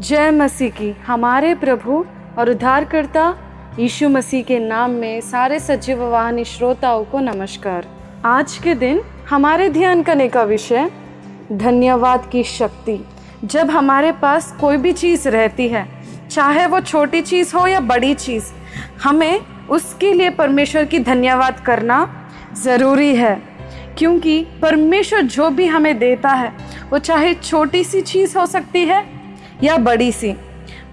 जय मसीह की। हमारे प्रभु और उद्धारकर्ता यीशु मसीह के नाम में सारे सजीव वाहनी श्रोताओं को नमस्कार। आज के दिन हमारे ध्यान करने का विषय, धन्यवाद की शक्ति। जब हमारे पास कोई भी चीज़ रहती है, चाहे वो छोटी चीज़ हो या बड़ी चीज़, हमें उसके लिए परमेश्वर की धन्यवाद करना ज़रूरी है। क्योंकि परमेश्वर जो भी हमें देता है, वो चाहे छोटी सी चीज़ हो सकती है या बड़ी सी,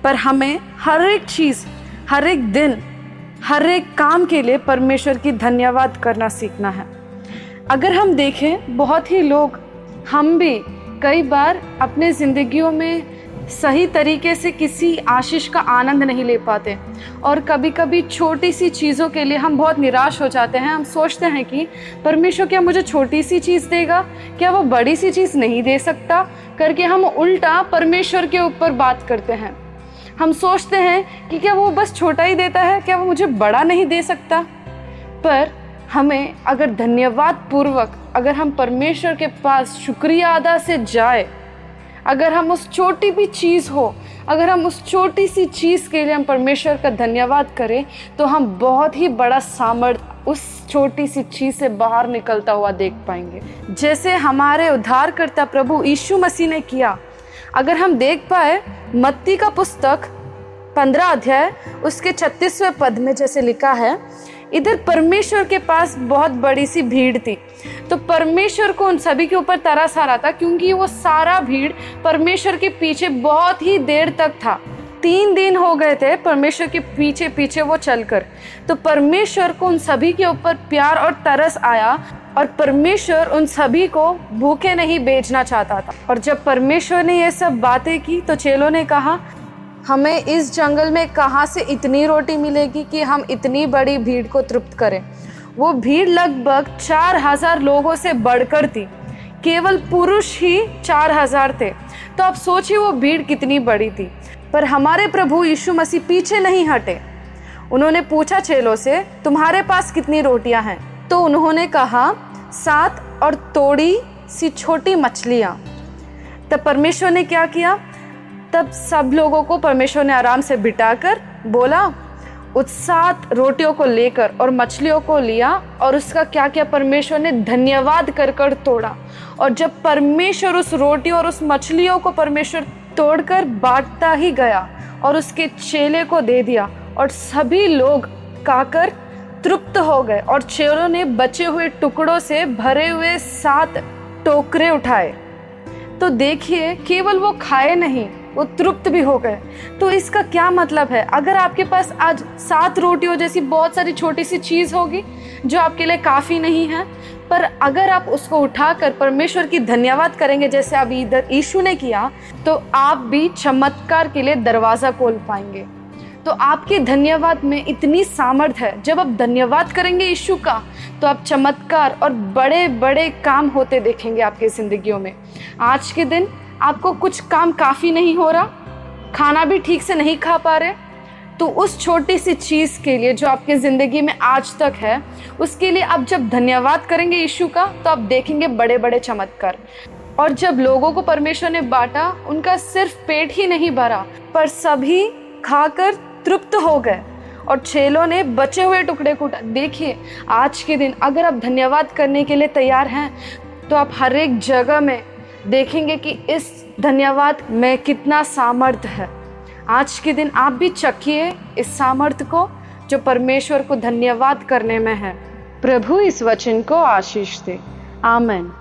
पर हमें हर एक चीज़, हर एक दिन, हर एक काम के लिए परमेश्वर की धन्यवाद करना सीखना है। अगर हम देखें, बहुत ही लोग, हम भी कई बार अपने ज़िंदगियों में सही तरीके से किसी आशीष का आनंद नहीं ले पाते। और कभी कभी छोटी सी चीज़ों के लिए हम बहुत निराश हो जाते हैं। हम सोचते हैं कि परमेश्वर क्या मुझे छोटी सी चीज़ देगा? क्या वो बड़ी सी चीज़ नहीं दे सकता? करके हम उल्टा परमेश्वर के ऊपर बात करते हैं। हम सोचते हैं कि क्या वो बस छोटा ही देता है? क्या वो मुझे बड़ा नहीं दे सकता? पर हमें अगर धन्यवाद पूर्वक अगर हम परमेश्वर के पास शुक्रिया अदा से जाए अगर हम उस छोटी भी चीज़ हो, अगर हम उस छोटी सी चीज़ के लिए हम परमेश्वर का धन्यवाद करें तो हम बहुत ही बड़ा सामर्थ्य उस छोटी सी चीज़ से बाहर निकलता हुआ देख पाएँगे। जैसे हमारे उद्धारकर्ता प्रभु यीशु मसीह ने किया। अगर हम देख पाए, मत्ती का पुस्तक, पंद्रह अध्याय, उसके छत्तीसवें पद में जैसे लिखा है इधर परमेश्वर के पास बहुत बड़ी सी भीड़ थी। तो परमेश्वर को उन सभी के ऊपर तरस आ रहा था, क्योंकि वो सारा भीड़ परमेश्वर के पीछे बहुत ही देर तक था। तीन दिन हो गए थे परमेश्वर के पीछे पीछे वो चलकर। तो परमेश्वर को उन सभी के ऊपर प्यार और तरस आया और परमेश्वर उन सभी को भूखे नहीं बेचना चाहता था। और जब परमेश्वर ने ये सब बातें की तो चेलों ने कहा हमें इस जंगल में कहाँ से इतनी रोटी मिलेगी कि हम इतनी बड़ी भीड़ को तृप्त करें? वो भीड़ लगभग चार हज़ार लोगों से बढ़कर थी। केवल पुरुष ही चार हज़ार थे। तो अब सोचिए वो भीड़ कितनी बड़ी थी। पर हमारे प्रभु यीशु मसीह पीछे नहीं हटे। उन्होंने पूछा चेलों से, तुम्हारे पास कितनी रोटियाँ हैं? तो उन्होंने कहा, सात और तोड़ी सी छोटी मछलियाँ। तब परमेश्वर ने क्या किया? तब सब लोगों को परमेश्वर ने आराम से बिठाकर बोला उत्साह रोटियों को लेकर और मछलियों को लिया और उसका क्या क्या परमेश्वर ने धन्यवाद कर कर तोड़ा। और जब परमेश्वर उस रोटी और उस मछलियों को परमेश्वर तोड़कर बांटता ही गया और उसके चेले को दे दिया और सभी लोग काकर तृप्त हो गए और चेलों ने बचे हुए टुकड़ों से भरे हुए सात टोकरे उठाए। तो देखिए, केवल वो खाए नहीं वो तृप्त भी हो गए। तो इसका क्या मतलब है? अगर आपके पास आज सात रोटियों जैसी बहुत सारी छोटी सी चीज़ होगी, जो आपके लिए काफ़ी नहीं है, पर अगर आप उसको उठाकर परमेश्वर की धन्यवाद करेंगे, जैसे अभी इधर ईशु ने किया तो आप भी चमत्कार के लिए दरवाज़ा खोल पाएँगे। तो आपके धन्यवाद में इतनी सामर्थ है। जब आप धन्यवाद करेंगे यीशु का तो आप चमत्कार और बड़े बड़े काम होते देखेंगे आपके ज़िंदगियों में। आज के दिन आपको कुछ काम काफ़ी नहीं हो रहा, खाना भी ठीक से नहीं खा पा रहे तो उस छोटी सी चीज़ के लिए जो आपकी ज़िंदगी में आज तक है, उसके लिए आप जब धन्यवाद करेंगे यीशु का तो आप देखेंगे बड़े बड़े चमत्कार। और जब लोगों को परमेश्वर ने बांटा, उनका सिर्फ़ पेट ही नहीं भरा, पर सभी खाकर तृप्त हो गए, और छेलों ने बचे हुए टुकड़े को देखिए, आज के दिन अगर आप धन्यवाद करने के लिए तैयार हैं तो आप हर एक जगह में देखेंगे कि इस धन्यवाद में कितना सामर्थ्य है। आज के दिन आप भी चखिए इस सामर्थ्य को, जो परमेश्वर को धन्यवाद करने में है। प्रभु इस वचन को आशीष दे। आमेन।